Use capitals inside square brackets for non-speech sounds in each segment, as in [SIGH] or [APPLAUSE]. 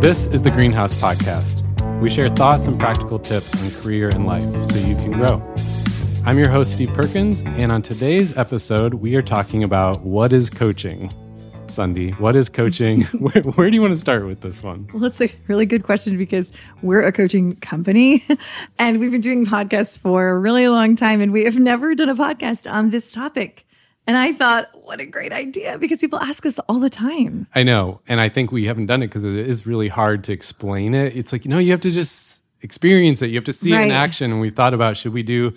This is the Greenhouse Podcast. We share thoughts and practical tips on career and life so you can grow. I'm your host, Steve Perkins, and on today's episode, we are talking about what is coaching. Sundie, what is coaching? [LAUGHS] where, where do you want to start with this one? Well, it's a really good question because we're a coaching company [LAUGHS] and we've been doing podcasts for a really long time and we have never done a podcast on this topic. And I thought, what a great idea because people ask us all the time. I know. And I think we haven't done it because it is really hard to explain it. It's like, you know, you have to just experience it. You have to see it in action. And we thought about should we do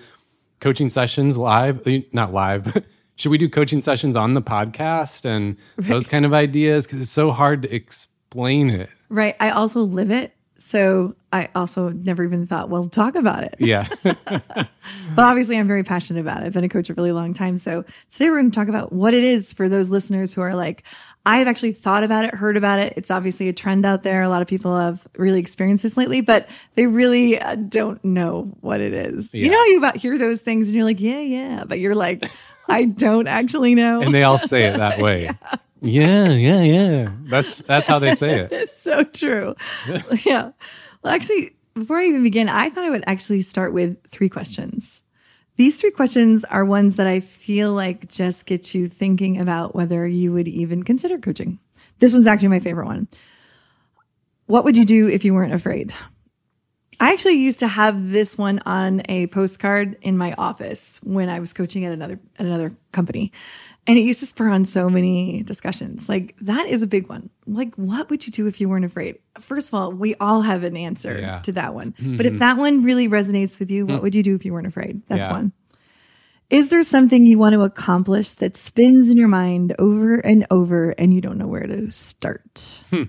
coaching sessions live? Eh, Not live, but [LAUGHS] should we do coaching sessions on the podcast and those kind of ideas? Because it's so hard to explain it. Right. I also live it. So I also never even thought, well, talk about it. Yeah. [LAUGHS] But obviously, I'm very passionate about it. I've been a coach a really long time. So today we're going to talk about what it is for those listeners who are like, I've actually thought about it, heard about it. It's obviously a trend out there. A lot of people have really experienced this lately, but they really uh, don't know what it is. You know, you about hear those things and you're like, yeah, yeah, but you're like, I don't actually know. and they all say it that [LAUGHS] way. Yeah, yeah, yeah. Yeah. That's that's how they say it. [LAUGHS] It's so true. [LAUGHS] yeah. Well, actually, before I even begin, I thought I would actually start with three questions. These three questions are ones that I feel like just get you thinking about whether you would even consider coaching. This one's actually my favorite one. What would you do if you weren't afraid? I actually used to have this one on a postcard in my office when I was coaching at another at another company. And it used to spur on so many discussions. Like that is a big one. Like what would you do if you weren't afraid? First of all, we all have an answer Yeah. to that one. Hmm. But if that one really resonates with you, what hmm. would you do if you weren't afraid? That's Yeah. one. Is there something you want to accomplish that spins in your mind over and over and you don't know where to start? Hmm.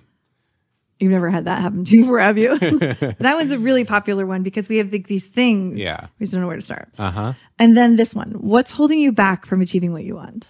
You've never had that happen to you before, have you? [LAUGHS] [LAUGHS] that one's a really popular one because we have like, these things. Yeah. We just don't know where to start. Uh huh. And then this one What's holding you back from achieving what you want?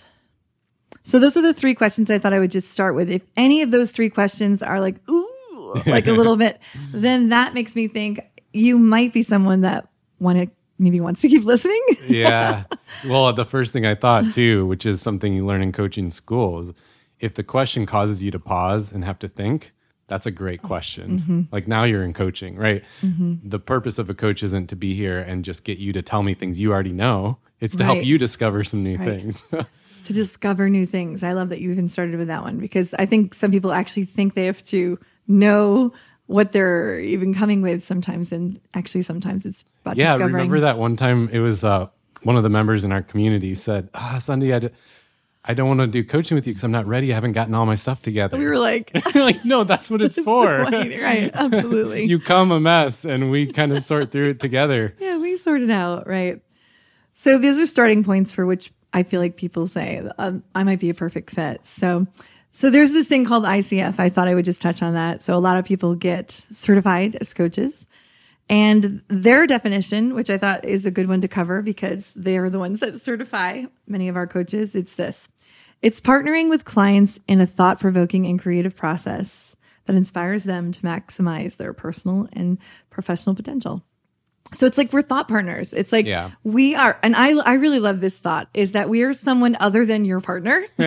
So, those are the three questions I thought I would just start with. If any of those three questions are like, ooh, like a little bit, [LAUGHS] then that makes me think you might be someone that want to maybe wants to keep listening. yeah. [LAUGHS] Well, the first thing I thought too, which is something you learn in coaching school, is if the question causes you to pause and have to think, that's a great question. Mm-hmm. Like now you're in coaching, right? The purpose of a coach isn't to be here and just get you to tell me things you already know. It's to help you discover some new things. [LAUGHS] to discover new things. I love that you even started with that one because I think some people actually think they have to know what they're even coming with sometimes. And actually, sometimes it's about yeah, discovering. remember that one time it was uh, one of the members in our community said, "Ah, Sundie, I, d- I don't want to do coaching with you because I'm not ready. I haven't gotten all my stuff together." We were like, [LAUGHS] like, no, that's what [LAUGHS] it's for. right, right, absolutely. [LAUGHS] you come a mess, and we kind of sort through it together. yeah, we sorted it out, right? So these are starting points for which I feel like people say um, I might be a perfect fit. So, so there's this thing called ICF. I thought I would just touch on that. So a lot of people get certified as coaches. And their definition, which I thought is a good one to cover because they are the ones that certify many of our coaches, it's this it's partnering with clients in a thought provoking and creative process that inspires them to maximize their personal and professional potential. So it's like we're thought partners. It's like Yeah. we are, and I I really love this thought is that we are someone other than your partner, [LAUGHS]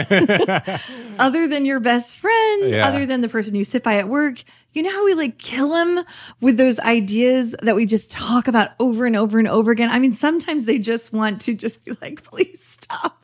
other than your best friend, Yeah. other than the person you sit by at work. You know how we like kill them with those ideas that we just talk about over and over and over again. I mean, sometimes they just want to just be like, [LAUGHS] please stop.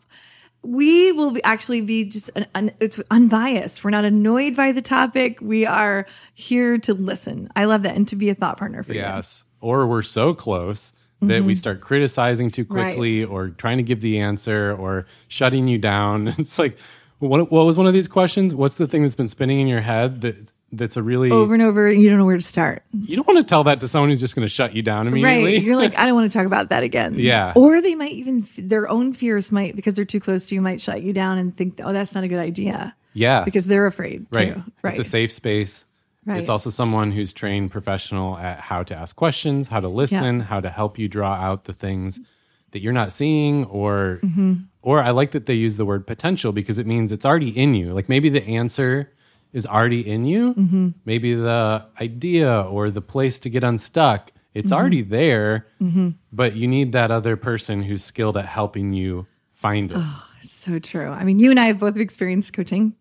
We will be, actually be just an, un, it's unbiased. We're not annoyed by the topic. We are here to listen. I love that and to be a thought partner for you. Yes. Or we're so close that we start criticizing too Mm-hmm. Right. quickly or trying to give the answer or shutting you down. [LAUGHS] It's like, what, what was one of these questions? What's the thing that's been spinning in your head that that's a really, over and over and you don't know where to start. you don't want to tell that to someone who's just going to shut you down immediately. Right. You're like, [LAUGHS] I don't want to talk about that again. Yeah. Or they might even, their own fears might, because they're too close to you, might shut you down and think, oh, that's not a good idea. yeah. Because they're afraid right. too. Right. It's a safe space. Right. It's also someone who's trained professional at how to ask questions, how to listen, how to help you draw out the things that you're not seeing or Mm-hmm. or I like that they use the word potential because it means it's already in you. Like maybe the answer is already in you. Mm-hmm. Maybe the idea or the place to get unstuck, it's Mm-hmm. already there, but you need that other person who's skilled at helping you find it. Oh, So true. I mean, you and I have both experienced coaching.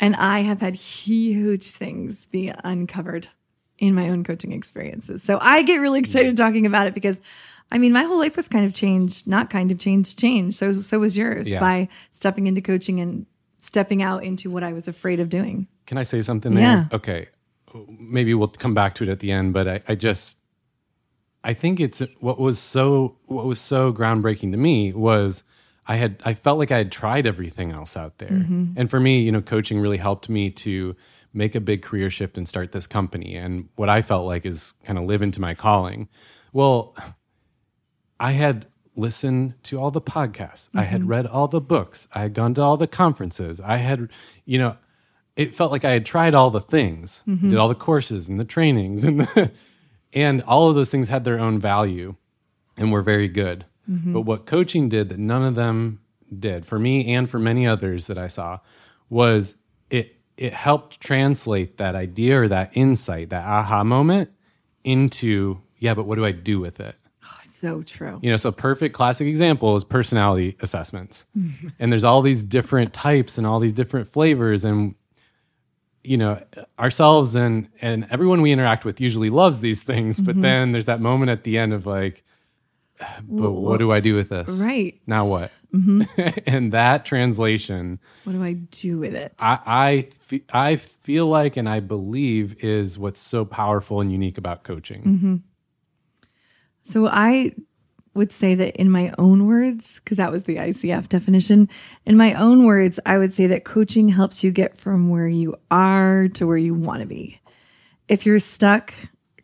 And I have had huge things be uncovered in my own coaching experiences. So I get really excited talking about it because I mean, my whole life was kind of changed, not kind of changed, changed. So so was yours Yeah. by stepping into coaching and stepping out into what I was afraid of doing. Can I say something there? Yeah. Okay. Maybe we'll come back to it at the end, but I, I just I think it's what was so what was so groundbreaking to me was I had I felt like I had tried everything else out there. Mm-hmm. And for me, you know, coaching really helped me to make a big career shift and start this company and what I felt like is kind of live into my calling. Well, I had listened to all the podcasts. I had mm-hmm. read all the books. I had gone to all the conferences. I had, you know, it felt like I had tried all the things, mm-hmm. did all the courses and the trainings and the, [LAUGHS] and all of those things had their own value and were very good. Mm-hmm. But what coaching did that none of them did for me and for many others that I saw was it it helped translate that idea or that insight, that aha moment into yeah, but what do I do with it? Ah, so true. You know, so perfect classic example is personality assessments. Mm-hmm. and there's all these different types and all these different flavors and you know, ourselves and and everyone we interact with usually loves these things, but mm-hmm. then there's that moment at the end of like but what do I do with this? Right. Now what? Mm-hmm. [LAUGHS] and that translation What do I do with it? I I, fe- I feel like and I believe is what's so powerful and unique about coaching. Mm-hmm. So I would say that in my own words, because that was the ICF definition, in my own words, I would say that coaching helps you get from where you are to where you want to be. If you're stuck,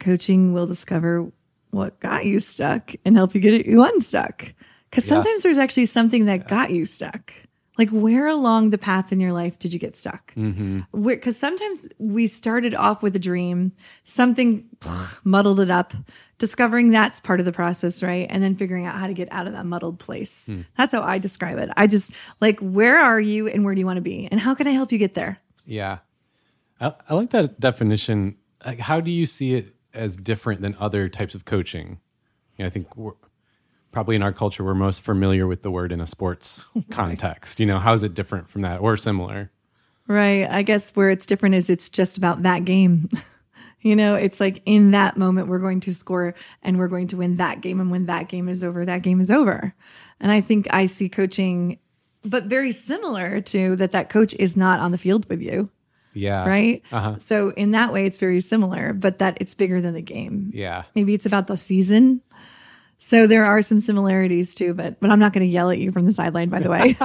coaching will discover what got you stuck and help you get you unstuck. Because sometimes there's actually something that got you stuck. Like where along the path in your life did you get stuck? Mm-hmm. Because sometimes we started off with a dream, something muddled it up, discovering that's part of the process, right? And then figuring out how to get out of that muddled place. Hmm. That's how I describe it. I just like, where are you and where do you want to be? And how can I help you get there? Yeah. I, I like that definition. Like, how do you see it as different than other types of coaching? You know, I think we're, probably in our culture, we're most familiar with the word in a sports [LAUGHS] context. You know, how is it different from that or similar? Right. I guess where it's different is it's just about that game. [LAUGHS] you know, it's like in that moment, we're going to score and we're going to win that game. And when that game is over, that game is over. And I think I see coaching, but very similar to that, that coach is not on the field with you. Yeah. Right. Uh-huh. So in that way, it's very similar, but that it's bigger than the game. Yeah. Maybe it's about the season. So there are some similarities too, but but I'm not going to yell at you from the sideline. By the way, [LAUGHS]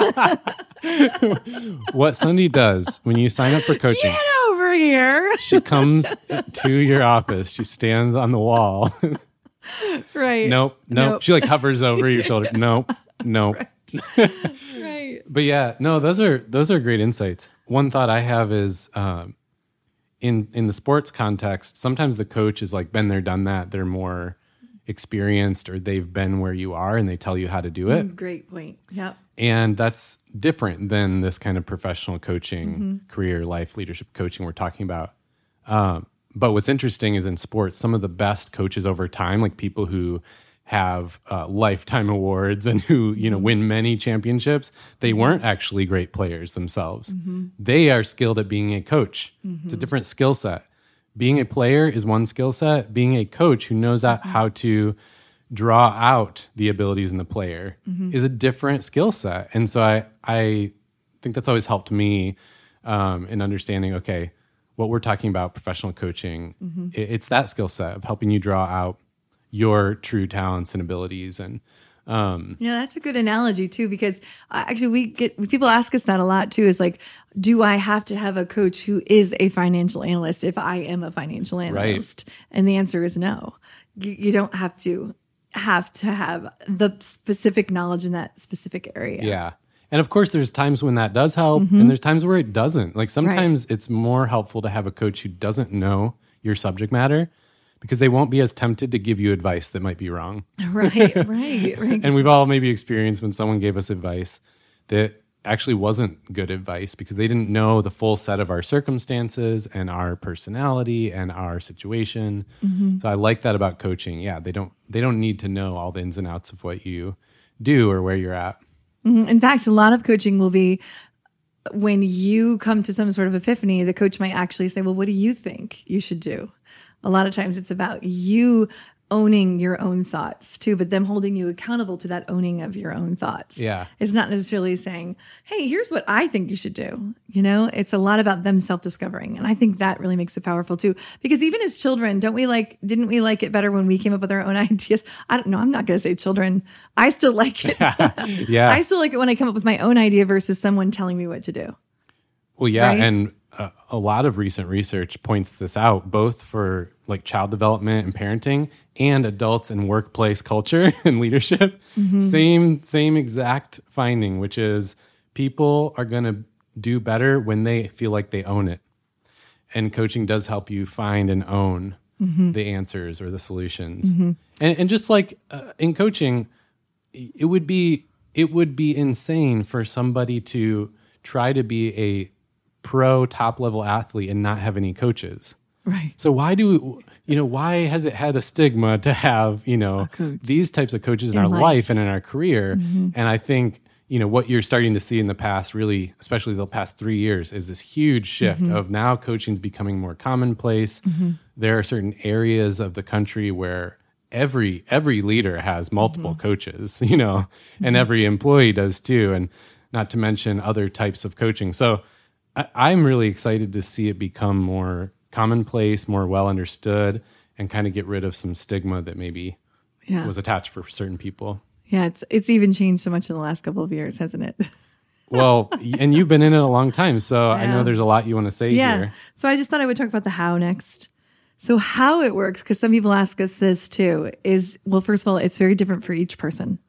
What Sundie does when you sign up for coaching, get over here. she comes to your office. She stands on the wall. Right. nope, nope. Nope. She like hovers over your shoulder. Nope, nope. [LAUGHS] Right. But yeah, no, those are those are great insights. One thought I have is um, in in the sports context, sometimes the coach is like been there, done that. They're more experienced, or they've been where you are, and they tell you how to do it. Great point. Yep. And that's different than this kind of professional coaching, career, life, leadership coaching we're talking about. Um, but what's interesting is in sports, some of the best coaches over time, like people who have uh, lifetime awards and who you know win mm-hmm. many championships, they mm-hmm. weren't actually great players themselves. Mm-hmm. They are skilled at being a coach. It's a different skill set. Being a player is one skill set. Being a coach who knows how to draw out the abilities in the player is a different skill set. And so I I think that's always helped me um, in understanding. Okay, what we're talking about, professional coaching, i- it's that skill set of helping you draw out your true talents and abilities. And um, Yeah, that's a good analogy too, because actually we get people ask us that a lot too. Is like, do I have to have a coach who is a financial analyst if I am a financial analyst? And the answer is no. You, you don't have to have to have the specific knowledge in that specific area. yeah. And of course, there's times when that does help, and there's times where it doesn't. Like sometimes it's more helpful to have a coach who doesn't know your subject matter because they won't be as tempted to give you advice that might be wrong. [LAUGHS] Right, [LAUGHS] right, right. and we've all maybe experienced when someone gave us advice that actually wasn't good advice because they didn't know the full set of our circumstances and our personality and our situation. Mm-hmm. So I like that about coaching. Yeah, they don't they don't need to know all the ins and outs of what you do or where you're at. Mm-hmm. In fact, a lot of coaching will be when you come to some sort of epiphany, the coach might actually say, Well, what do you think you should do? A lot of times it's about you owning your own thoughts too, but them holding you accountable to that owning of your own thoughts. Yeah. It's not necessarily saying, Hey, here's what I think you should do. You know, it's a lot about them self discovering. And I think that really makes it powerful too. Because even as children, don't we like, didn't we like it better when we came up with our own [LAUGHS] ideas? I don't know. I'm not going to say children. I still like it. [LAUGHS] Yeah. [LAUGHS] I still like it when I come up with my own idea versus someone telling me what to do. Well, yeah, Right? and a lot of recent research points this out, both for like child development and parenting, and adults and workplace culture [LAUGHS] and leadership. Mm-hmm. Same same exact finding, which is people are going to do better when they feel like they own it, and coaching does help you find and own mm-hmm. the answers or the solutions. Mm-hmm. And, and just like uh, in coaching, it would be it would be insane for somebody to try to be a pro top level athlete and not have any coaches. Right. So why do you know why has it had a stigma to have, you know, these types of coaches in, our life. Mm-hmm. life. and in our career? And I think, you know, what you're starting to see in the past really, especially the past 3 years is this huge shift Mm-hmm. of now coaching's becoming more commonplace. There are certain areas of the country where every every leader has multiple Mm-hmm. coaches, [LAUGHS] you know, and every employee does too and not to mention other types of coaching. So I, I'm really excited to see it become more commonplace, more well understood, and kind of get rid of some stigma that maybe Yeah. was attached for certain people. Yeah. It's it's even changed so much in the last couple of years, hasn't it? [LAUGHS] Well, and you've been in it a long time, so I know there's a lot you want to say yeah. here. So I just thought I would talk about the how next. So how it works, because some people ask us this too, is well, first of all, it's very different for each person.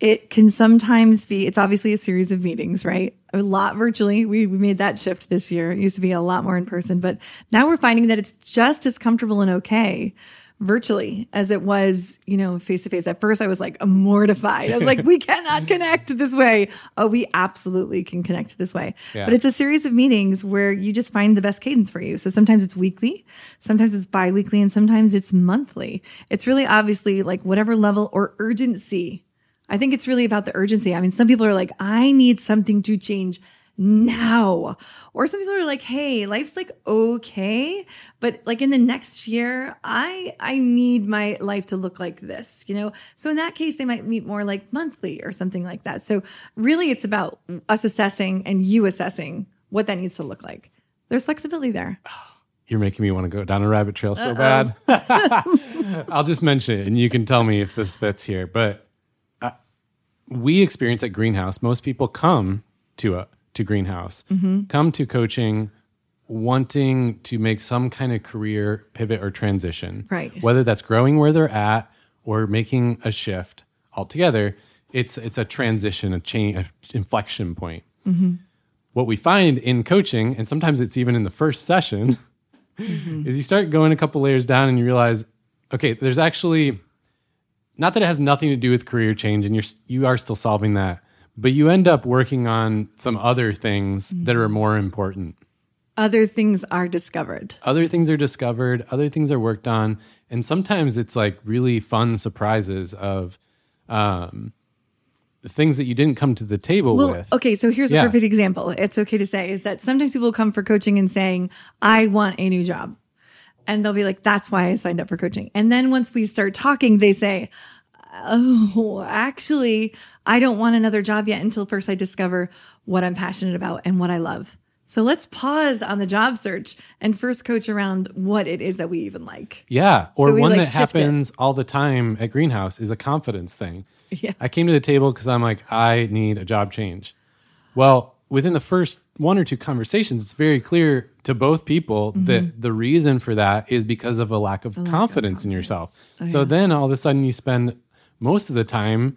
It can sometimes be, it's obviously a series of meetings, right? A lot virtually. We, we made that shift this year. It used to be a lot more in person, but now we're finding that it's just as comfortable and okay virtually as it was, you know, face to face. At first, I was like mortified. I was like, [LAUGHS] we cannot connect this way. Oh, we absolutely can connect this way. Yeah. But it's a series of meetings where you just find the best cadence for you. So sometimes it's weekly, sometimes it's biweekly and sometimes it's monthly. It's really obviously like whatever level or urgency. I think it's really about the urgency. I mean, some people are like, I need something to change now. Or some people are like, hey, life's like okay, but like in the next year, I I need my life to look like this, you know? So in that case, they might meet more like monthly or something like that. So really it's about us assessing and you assessing what that needs to look like. There's flexibility there. [SIGHS] You're making me want to go down a rabbit trail so bad. [LAUGHS] [LAUGHS] I'll just mention it and you can tell me if this fits here. But we experience at Greenhouse, most people come to a to Greenhouse, come to coaching wanting to make some kind of career pivot or transition. Right. Whether that's growing where they're at or making a shift altogether, it's it's a transition, a change, an inflection point. What we find in coaching, and sometimes it's even in the first session, [LAUGHS] is you start going a couple layers down and you realize, okay, there's actually not that it has nothing to do with career change, and you're you are still solving that, but you end up working on some other things that are more important. Other things are discovered. Other things are discovered, other things are worked on, and sometimes it's like really fun surprises of um, things that you didn't come to the table Well, with. okay, so here's Yeah. a perfect example. It's okay to say is that sometimes people come for coaching and saying, I want a new job. And they'll be like, that's why I signed up for coaching. And then once we start talking, they say, Oh, actually, I don't want another job yet until first I discover what I'm passionate about and what I love. So let's pause on the job search and first coach around what it is that we even like. Yeah. Or So one like, that shift it. happens all the time at Greenhouse is a confidence thing. Yeah. I came to the table because I'm like, I need a job change. Well, within the first one or two conversations, it's very clear to both people Mm-hmm. that the reason for that is because of a lack of, confidence, in yourself. Oh, so then all of a sudden you spend most of the time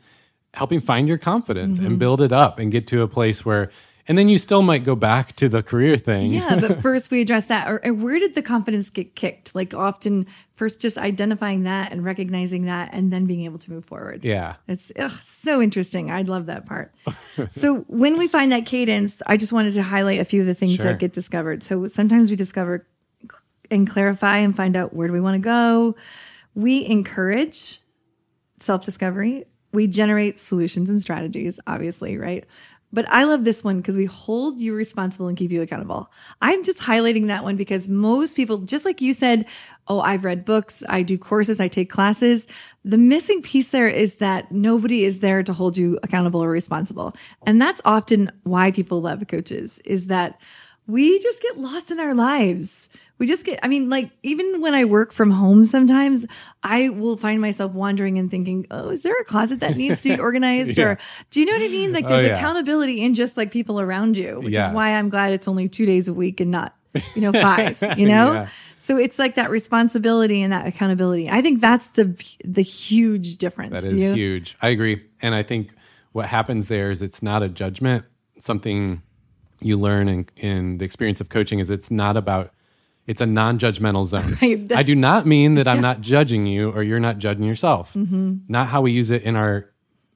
helping find your confidence Mm-hmm. and build it up and get to a place where, and then you still might go back to the career thing. Yeah, but [LAUGHS] first we address that. Or, or where did the confidence get kicked? Like often, first just identifying that and recognizing that, and then being able to move forward. Yeah. It's ugh, so interesting. I'd love that part. [LAUGHS] so when we find that cadence, I just wanted to highlight a few of the things Sure. that get discovered. So sometimes we discover and clarify and find out where do we want to go. We encourage self discovery. We generate solutions and strategies, obviously, right? But I love this one because we hold you responsible and keep you accountable. I'm just highlighting that one because most people, just like you said, oh, I've read books, I do courses, I take classes. The missing piece there is that nobody is there to hold you accountable or responsible. And that's often why people love coaches is that we just get lost in our lives. We just get i mean like even when i work from home sometimes i will find myself wandering and thinking oh is there a closet that needs to be [LAUGHS] organized? Yeah. or do you know what i mean? Like oh, there's oh, yeah. accountability in just like people around you which yes. is why i'm glad it's only two days a week and not you know [LAUGHS] five you know? Yeah. so it's like that responsibility and that accountability. I think that's the the huge difference that is huge. I agree. And i think what happens there is it's not a judgment. Something you learn in, in the experience of coaching is it's not about it's a non-judgmental zone. [LAUGHS] Right. I do not mean that I'm not judging you or you're not judging yourself. Mm-hmm. Not how we use it in our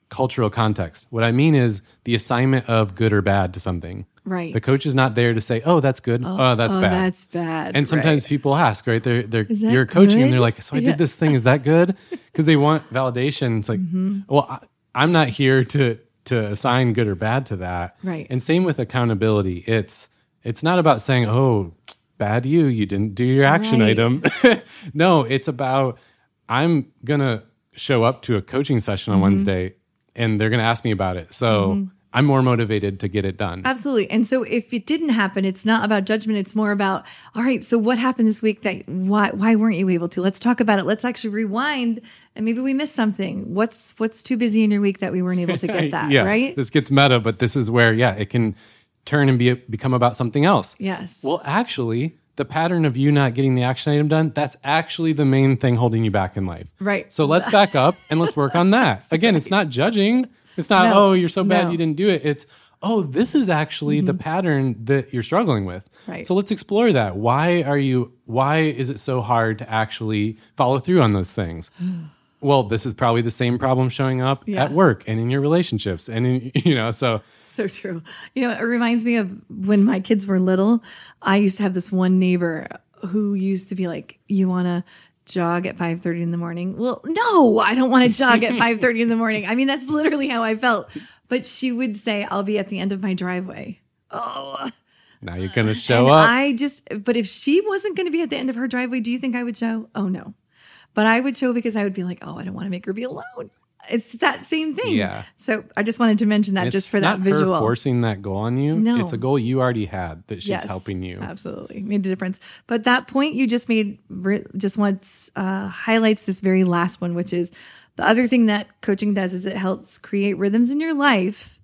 cultural context. What I mean is the assignment of good or bad to something. Right. The coach is not there to say, "Oh, that's good. Oh, oh that's oh, bad." That's bad. And sometimes right. people ask, right? They're they're you're coaching good? and they're like, "So I yeah. did this thing. Is that good?" Because they want validation. It's like, mm-hmm. well, I, I'm not here to to assign good or bad to that. Right. And same with accountability. It's it's not about saying, "Oh, bad you, you didn't do your action right. item. [LAUGHS] no, it's about I'm going to show up to a coaching session on mm-hmm. Wednesday and they're going to ask me about it. So mm-hmm. I'm more motivated to get it done. Absolutely. And so if it didn't happen, it's not about judgment. It's more about, all right, so what happened this week that why why weren't you able to? Let's talk about it. Let's actually rewind and maybe we missed something. What's what's too busy in your week that we weren't able to get [LAUGHS] that, yeah, right? This gets meta, but this is where yeah, it can turn and be become about something else. Yes. Well, actually, the pattern of you not getting the action item done, that's actually the main thing holding you back in life. Right. So let's back up and let's work on that. [LAUGHS] Again, right. it's not judging. It's not, no, oh, you're so bad no. you didn't do it. It's, oh, this is actually mm-hmm. the pattern that you're struggling with. Right. So let's explore that. Why are you, why is it so hard to actually follow through on those things? [SIGHS] well, this is probably the same problem showing up yeah. at work and in your relationships. And, in, [LAUGHS] you know, so so true. You know, it reminds me of when my kids were little. I used to have this one neighbor who used to be like, "You want to jog at 5:30 in the morning?" Well, no, I don't want to jog at [LAUGHS] 5:30 in the morning. I mean, that's literally how I felt. But she would say, "I'll be at the end of my driveway." Oh. Now you're going to show up. I just but if she wasn't going to be at the end of her driveway, do you think I would show? Oh no. But I would show because I would be like, "Oh, I don't want to make her be alone." It's that same thing. Yeah. So I just wanted to mention that just for that visual. forcing that goal on you. No. It's a goal you already had that she's yes, helping you. Absolutely. Made a difference. But that point you just made just once uh, highlights this very last one, which is the other thing that coaching does is it helps create rhythms in your life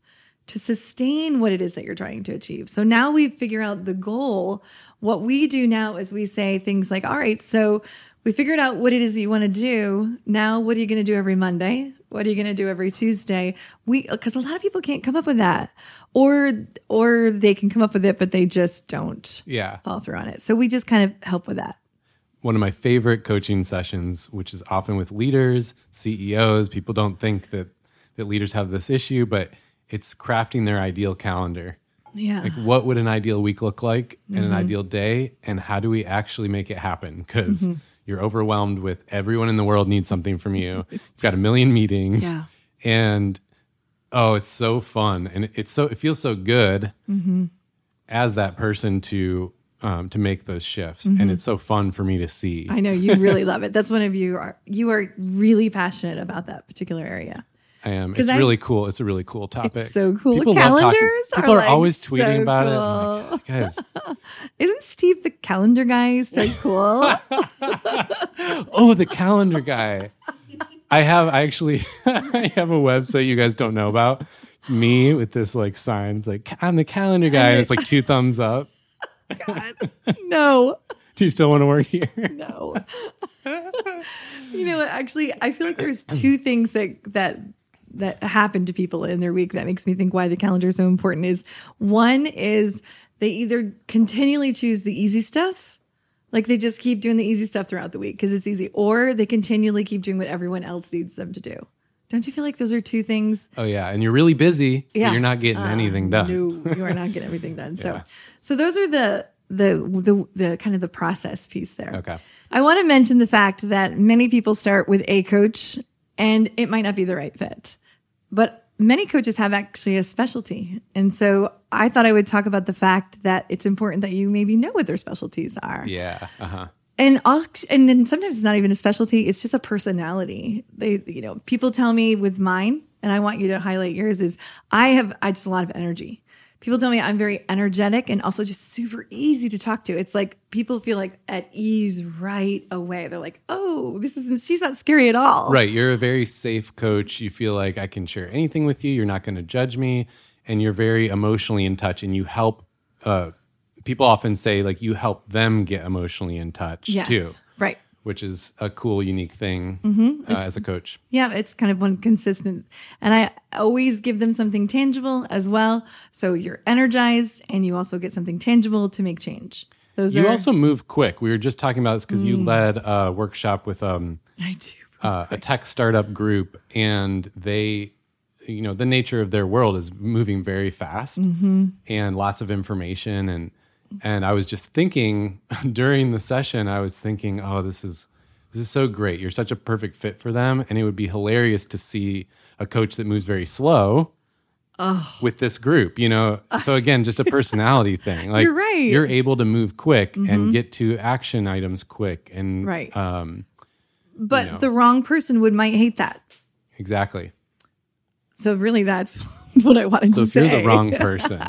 to sustain what it is that you're trying to achieve. So now we figure out the goal. What we do now is we say things like, all right, so we figured out what it is that you want to do. Now, what are you going to do every Monday? What are you going to do every Tuesday? We because a lot of people can't come up with that, or or they can come up with it, but they just don't. Yeah, fall through on it. So we just kind of help with that. One of my favorite coaching sessions, which is often with leaders, CEOs. People don't think that that leaders have this issue, but it's crafting their ideal calendar. Yeah. Like, what would an ideal week look like mm-hmm. and an ideal day? And how do we actually make it happen? Because mm-hmm you're overwhelmed with everyone in the world needs something from you. You've got a million meetings. Yeah. And oh, it's so fun. And it's so it feels so good mm-hmm. as that person to um, to make those shifts. Mm-hmm. And it's so fun for me to see. I know you really [LAUGHS] love it. That's one of you are you are really passionate about that particular area. I am. It's I, really cool. It's a really cool topic. so cool. People Calendars love talking. People are, like always tweeting so about cool. it. Like, guys, [LAUGHS] isn't Steve the calendar guy so [LAUGHS] cool? [LAUGHS] oh, the calendar guy. I have. I actually. I have a website you guys don't know about. It's me with this like sign. It's like I'm the calendar guy, and it's like two thumbs up. God, no. Do you still want to work here? No. you know what? Actually, I feel like there's [CLEARS THROAT] two things that that that happen to people in their week that makes me think why the calendar is so important is one is they either continually choose the easy stuff like they just keep doing the easy stuff throughout the week because it's easy or they continually keep doing what everyone else needs them to do don't you feel like those are two things oh yeah and you're really busy yeah. you're not getting uh, anything done no you are not getting everything done so yeah. so those are the the the the kind of the process piece there okay I want to mention the fact that many people start with a coach and it might not be the right fit. But many coaches have actually a specialty. And so I thought I would talk about the fact that it's important that you maybe know what their specialties are. Yeah. Uh huh. And and then sometimes it's not even a specialty, it's just a personality. They you know, people tell me with mine, and I want you to highlight yours is I have I just a lot of energy. People tell me I'm very energetic and also just super easy to talk to. It's like people feel like at ease right away. They're like, "Oh, this isn't she's not scary at all." Right. You're a very safe coach. You feel like I can share anything with you. You're not going to judge me. And you're very emotionally in touch and you help. Uh, people often say, like, you help them get emotionally in touch Yes. too, Right. Which is a cool, unique thing Mm-hmm. uh, as a coach. Yeah, it's kind of one consistent. And I always give them something tangible as well. So you're energized and you also get something tangible to make change. Those You are also move quick. We were just talking about this because Mm. you led a workshop with um, I do. uh, a tech startup group, and they, you know, the nature of their world is moving very fast Mm-hmm. and lots of information. And and I was just thinking [LAUGHS] during the session, I was thinking, oh, this is this is so great. You're such a perfect fit for them, and it would be hilarious to see a coach that moves very slow. With this group, you know, [LAUGHS] so again, just a personality thing. Like You're right. Mm-hmm. You're able to move quick and get to action items quick, and Right. um, But know. the wrong person would might hate that. exactly. So really that's [LAUGHS] what I wanted to say. So if you're the wrong [LAUGHS] person,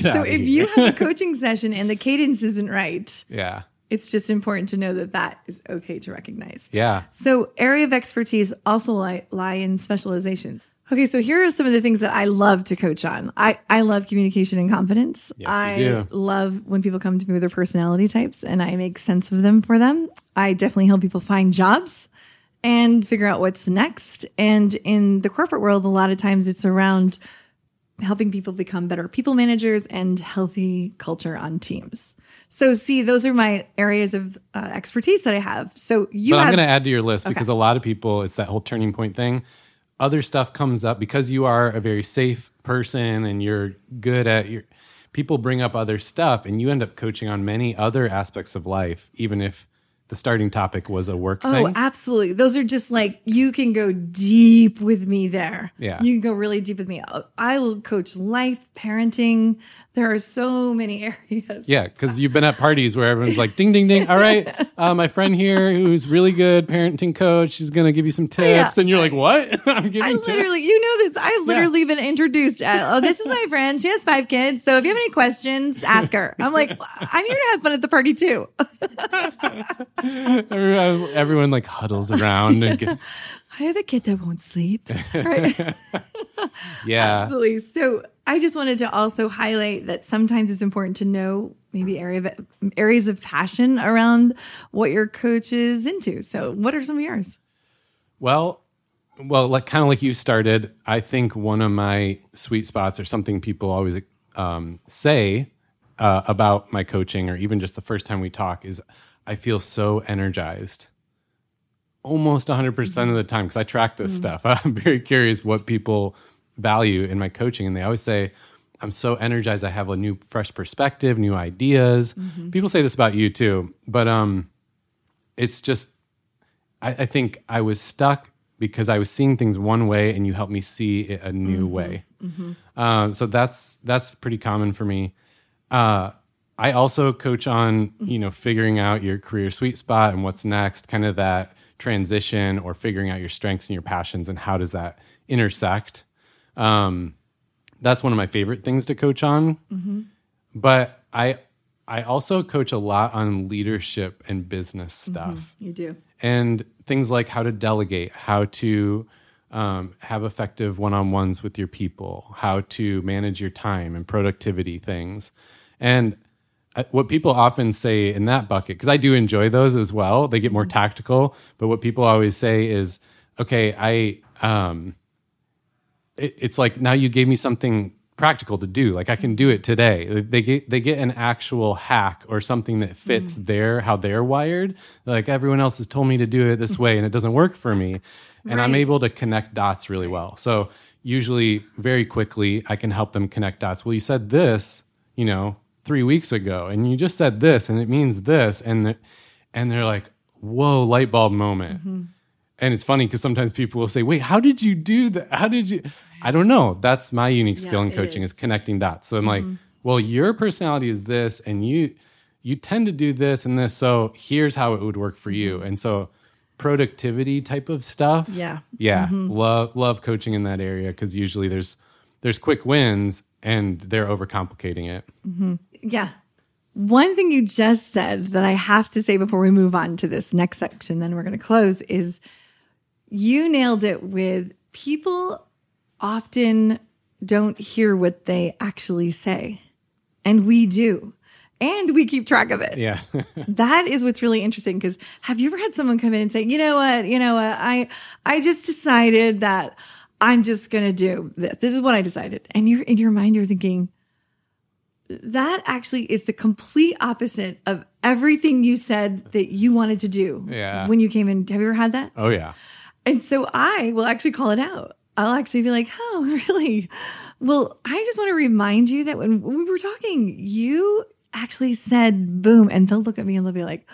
so if you have a [LAUGHS] coaching session and the cadence isn't right, yeah, it's just important to know that that is okay to recognize. yeah, So, area of expertise also lie, lie in specialization. Okay, so here are some of the things that I love to coach on. I, I love communication and confidence. Yes, you I do. love when people come to me with their personality types and I make sense of them for them. I definitely help people find jobs and figure out what's next. And in the corporate world, a lot of times it's around helping people become better people managers and healthy culture on teams. So, see, those are my areas of uh, expertise that I have. So, you but I'm going to add to your list because a lot of people, it's that whole turning point thing. Other stuff comes up because you are a very safe person and you're good at your. People bring up other stuff, and you end up coaching on many other aspects of life, even if the starting topic was a work Oh, thing. absolutely. Those are just like you can go deep with me there. Yeah. You can go really deep with me. I will coach life, parenting. There are so many [LAUGHS] areas. Yeah, because you've been at parties where everyone's like, ding, ding, ding. All right, [LAUGHS] uh, my friend here who's really good parenting coach, she's going to give you some tips. And you're like, what? [LAUGHS] I'm giving I tips. literally, you know this. I've literally been introduced. As, oh, this is my friend. She has five kids. So if you have any questions, ask her. I'm like, I'm here to have fun at the party too. everyone, everyone like huddles around and get, I have a kid that won't sleep. [LAUGHS] Right. [LAUGHS] yeah, Absolutely. So I just wanted to also highlight that sometimes it's important to know maybe area of, areas of passion around what your coach is into. So what are some of yours? Well, well, like kind of like you started. I think one of my sweet spots, or something people always um, say uh, about my coaching, or even just the first time we talk, is I feel so energized. Almost 100% of the time, because I track this stuff. [LAUGHS] I'm very curious what people value in my coaching, and they always say, "I'm so energized. I have a new, fresh perspective, new ideas." People say this about you too, but um, it's just I, I think I was stuck because I was seeing things one way, and you helped me see it a new way. Um, so that's that's pretty common for me. Uh, I also coach on you know figuring out your career sweet spot and what's next, kind of that transition or figuring out your strengths and your passions and how does that intersect. Um, that's one of my favorite things to coach on. But I I also coach a lot on leadership and business stuff You do. and things like how to delegate, how to um, have effective one on ones with your people, how to manage your time and productivity things. And what people often say in that bucket, because I do enjoy those as well, they get more mm-hmm. tactical. But what people always say is, okay, I, um, it, it's like now you gave me something practical to do like i can do it mm-hmm. today. They get they get an actual hack or something that fits mm-hmm. their how they're wired. Like everyone else has told me to do it this way and it doesn't work for me and i'm able to connect dots really well. So usually very quickly i can help them connect dots. Well you said this you know 3 weeks ago and you just said this and it means this and the, and they're like whoa light bulb moment mm-hmm. and it's funny because sometimes people will say, "Wait, how did you do that? How did you?" I don't know. That's my unique skill Yeah, in coaching is. is. connecting dots. So I'm like, mm-hmm. well, your personality is this, and you you tend to do this and this. So here's how it would work for you. Mm-hmm. And so productivity type of stuff. Yeah. Yeah. Love love coaching in that area because usually there's there's quick wins and they're overcomplicating it. Yeah. One thing you just said that I have to say before we move on to this next section, then we're going to close, is you nailed it with people often don't hear what they actually say. And we do. And we keep track of it. Yeah. [LAUGHS] That is what's really interesting because have you ever had someone come in and say, "You know what? You know what? I I just decided that I'm just going to do this. This is what I decided." And you're in your mind you're thinking that actually is the complete opposite of everything you said that you wanted to do Yeah. when you came in. Have you ever had that? oh yeah. And so I will actually call it out. I'll actually be like, oh, [LAUGHS] really? Well, I just want to remind you that when, when we were talking, you actually said boom. And they'll look at me and they'll be like,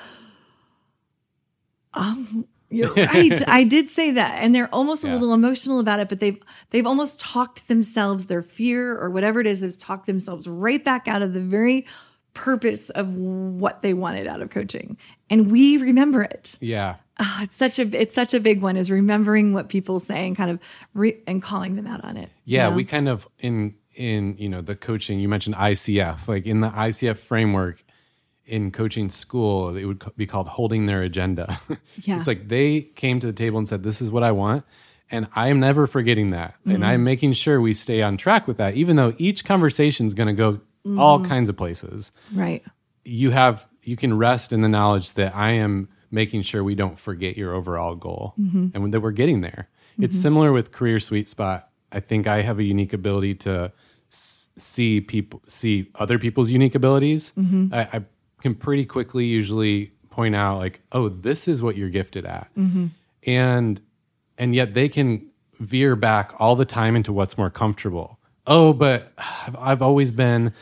oh, you're [LAUGHS] right. I did say that. And they're almost a Yeah. little emotional about it, but they've they've almost talked themselves, their fear or whatever it is, has talked themselves right back out of the very purpose of what they wanted out of coaching. And we remember it. Yeah. Oh, it's such a it's such a big one is remembering what people say and kind of re- and calling them out on it. you Yeah, know? we kind of in in you know the coaching. You mentioned ICF, like in the ICF framework in coaching school, it would be called holding their agenda. [LAUGHS] Yeah. it's like they came to the table and said, "This is what I want." And I am never forgetting that. And Mm-hmm. I'm making sure we stay on track with that, even though each conversation is going to go Mm-hmm. all kinds of places. right. You have, you can rest in the knowledge that I am making sure we don't forget your overall goal Mm-hmm. and that we're getting there. It's similar with career sweet spot. I think I have a unique ability to s- see people, see other people's unique abilities. Mm-hmm. I, I can pretty quickly usually point out like, oh, this is what you're gifted at, Mm-hmm. and and yet they can veer back all the time into what's more comfortable. Oh, but I've, I've always been,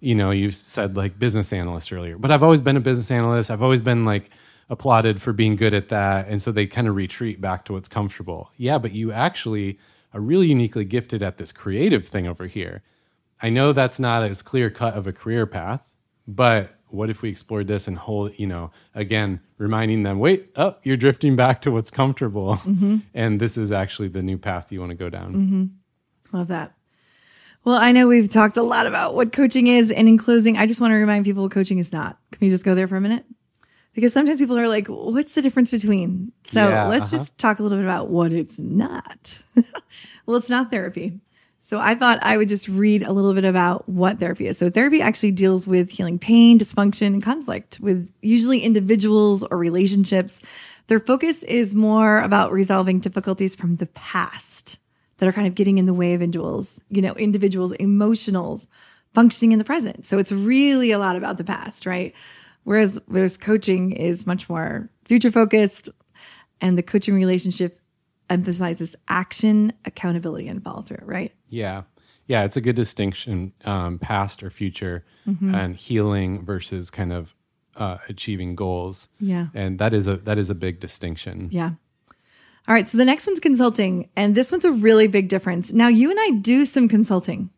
you know, you said like business analyst earlier, but I've always been a business analyst. I've always been like applauded for being good at that. And so they kind of retreat back to what's comfortable. Yeah, but you actually are really uniquely gifted at this creative thing over here. I know that's not as clear cut of a career path, but what if we explored this and hold, you know, again, reminding them, wait, oh, you're drifting back to what's comfortable. And this is actually the new path you want to go down. Love that. Well, I know we've talked a lot about what coaching is, and in closing, I just want to remind people what coaching is not. Can we just go there for a minute? Because sometimes people are like, "What's the difference between?" So Yeah, let's uh-huh. just talk a little bit about what it's not. [LAUGHS] well, it's not therapy. So I thought I would just read a little bit about what therapy is. So therapy actually deals with healing pain, dysfunction, and conflict with usually individuals or relationships. Their focus is more about resolving difficulties from the past that are kind of getting in the way of individuals, you know, individuals' emotionals functioning in the present. So it's really a lot about the past, right? Whereas whereas coaching is much more future focused and the coaching relationship emphasizes action, accountability, and follow through, right? Yeah. Yeah. It's a good distinction, um, past or future and healing versus kind of uh, achieving goals. Yeah. And that is a, that is a big distinction. Yeah. All right. So the next one's consulting, and this one's a really big difference. Now, you and I do some consulting,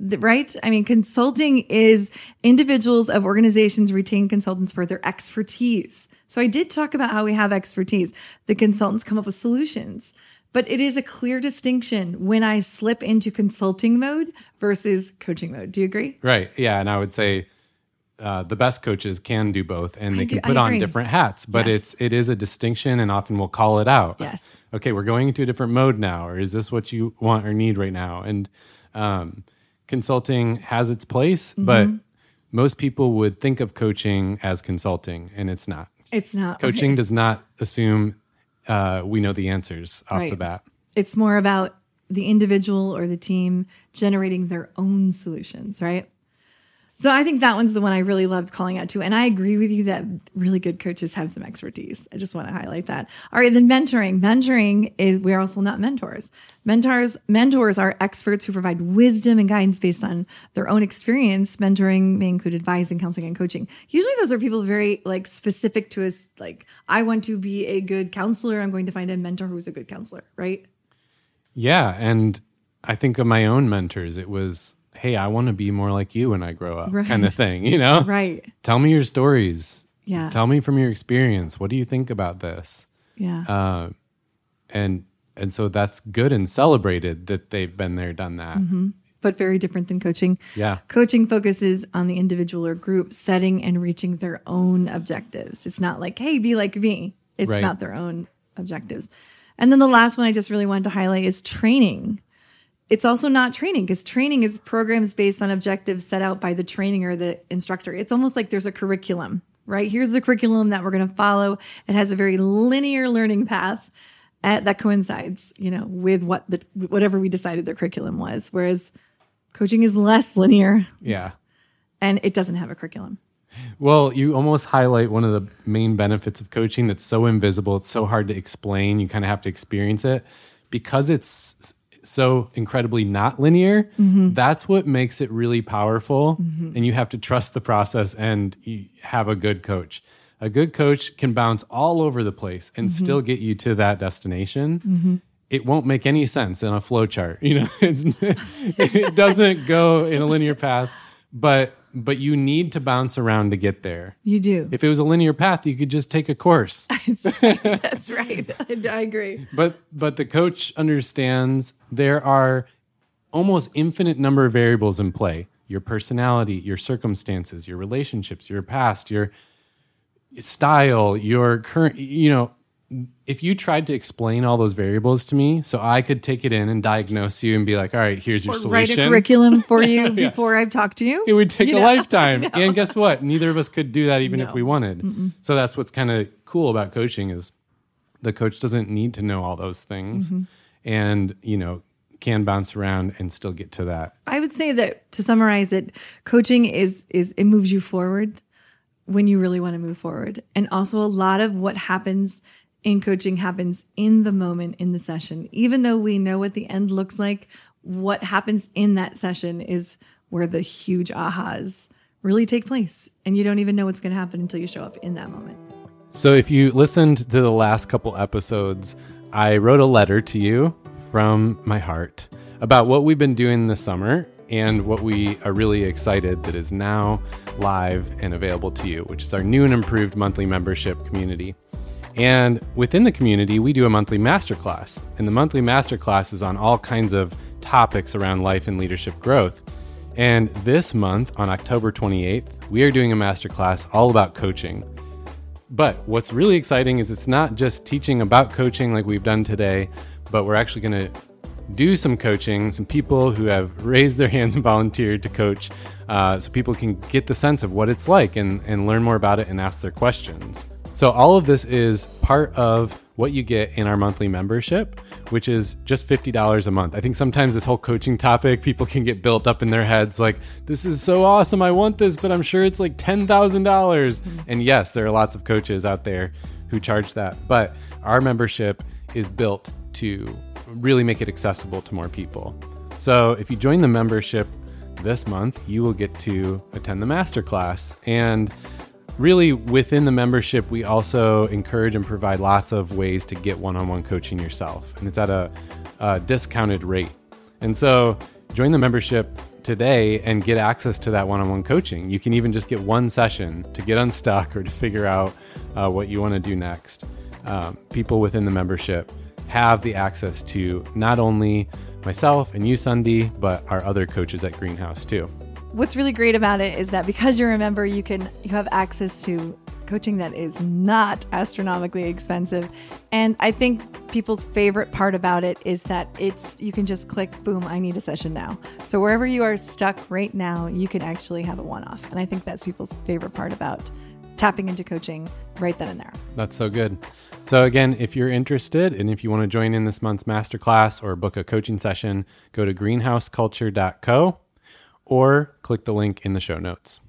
right? I mean, consulting is individuals of organizations retain consultants for their expertise. So I did talk about how we have expertise. The consultants come up with solutions, but it is a clear distinction when I slip into consulting mode versus coaching mode. Do you agree? Right. Yeah. And I would say uh, the best coaches can do both and they do- can put on different hats, but Yes. it's it is a distinction and often we'll call it out. Yes. Okay, we're going into a different mode now, or is this what you want or need right now? And um, consulting has its place, Mm-hmm. but most people would think of coaching as consulting, and it's not. It's not Coaching okay. does not assume uh, we know the answers off the bat. It's more about the individual or the team generating their own solutions, right? So I think that one's the one I really loved calling out to. And I agree with you that really good coaches have some expertise. I just want to highlight that. All right, then mentoring. Mentoring is we're also not mentors. Mentors, mentors are experts who provide wisdom and guidance based on their own experience. Mentoring may include advising, counseling, and coaching. Usually those are people very like specific to us, like, I want to be a good counselor. I'm going to find a mentor who's a good counselor, right? Yeah, and I think of my own mentors. It was, hey, I want to be more like you when I grow up, Right. kind of thing, you know? Right. Tell me your stories. Yeah. Tell me from your experience. What do you think about this? Yeah. Uh, and and so that's good and celebrated that they've been there, done that. but very different than coaching. Yeah. Coaching focuses on the individual or group setting and reaching their own objectives. It's not like, hey, be like me. It's Right. not their own objectives. And then the last one I just really wanted to highlight is training. It's also not training because training is programs based on objectives set out by the training or the instructor. It's almost like there's a curriculum, right? Here's the curriculum that we're going to follow. It has a very linear learning path at, that coincides, you know, with what the whatever we decided the curriculum was. Whereas coaching is less linear Yeah. and it doesn't have a curriculum. Well, you almost highlight one of the main benefits of coaching that's so invisible, it's so hard to explain. You kind of have to experience it because it's so incredibly not linear. Mm-hmm. That's what makes it really powerful. Mm-hmm. And you have to trust the process and have a good coach. A good coach can bounce all over the place and mm-hmm. still get you to that destination. It won't make any sense in a flow chart. [LAUGHS] You know, it's, [LAUGHS] it doesn't go in a linear path, but but you need to bounce around to get there. You do. If it was a linear path, you could just take a course. [LAUGHS] That's right. I, I agree. But but the coach understands there are almost infinite number of variables in play. Your personality, your circumstances, your relationships, your past, your style, your current, you know, if you tried to explain all those variables to me so I could take it in and diagnose you and be like, all right, here's your Write solution. a curriculum for you [LAUGHS] before I've talked to you. it would take You a [LAUGHS] lifetime. And guess what? Neither of us could do that even if we wanted. So that's what's kind of cool about coaching is the coach doesn't need to know all those things Mm-hmm. and, you know, can bounce around and still get to that. I would say that to summarize it, coaching is is it moves you forward when you really want to move forward. And also a lot of what happens in coaching happens in the moment in the session. Even though we know what the end looks like, what happens in that session is where the huge ahas really take place. And you don't even know what's going to happen until you show up in that moment. So if you listened to the last couple episodes, I wrote a letter to you from my heart about what we've been doing this summer and what we are really excited that is now live and available to you, which is our new and improved monthly membership community. And within the community, we do a monthly masterclass. And the monthly masterclass is on all kinds of topics around life and leadership growth. And this month, on October 28th, we are doing a masterclass all about coaching. But what's really exciting is it's not just teaching about coaching like we've done today, but we're actually going to do some coaching, some people who have raised their hands and volunteered to coach, uh, so people can get the sense of what it's like and, and learn more about it and ask their questions. So, all of this is part of what you get in our monthly membership, which is just $50 a month. I think sometimes this whole coaching topic, people can get built up in their heads like, this is so awesome. I want this, but I'm sure it's like $10,000. dollars mm-hmm. And yes, there are lots of coaches out there who charge that, but our membership is built to really make it accessible to more people. So, if you join the membership this month, you will get to attend the masterclass. And really, within the membership, we also encourage and provide lots of ways to get one on one coaching yourself. And it's at a, a discounted rate. And so, join the membership today and get access to that one on one coaching. You can even just get one session to get unstuck or to figure out uh, what you want to do next. Um, people within the membership have the access to not only myself and you, Sundie, but our other coaches at Greenhouse too. What's really great about it is that because you're a member, you can you have access to coaching that is not astronomically expensive. And I think people's favorite part about it is that it's you can just click boom, I need a session now. So wherever you are stuck right now, you can actually have a one-off. And I think that's people's favorite part about tapping into coaching right then and there. That's so good. So, again, if you're interested and if you want to join in this month's masterclass or book a coaching session, go to greenhouseculture.co or click the link in the show notes.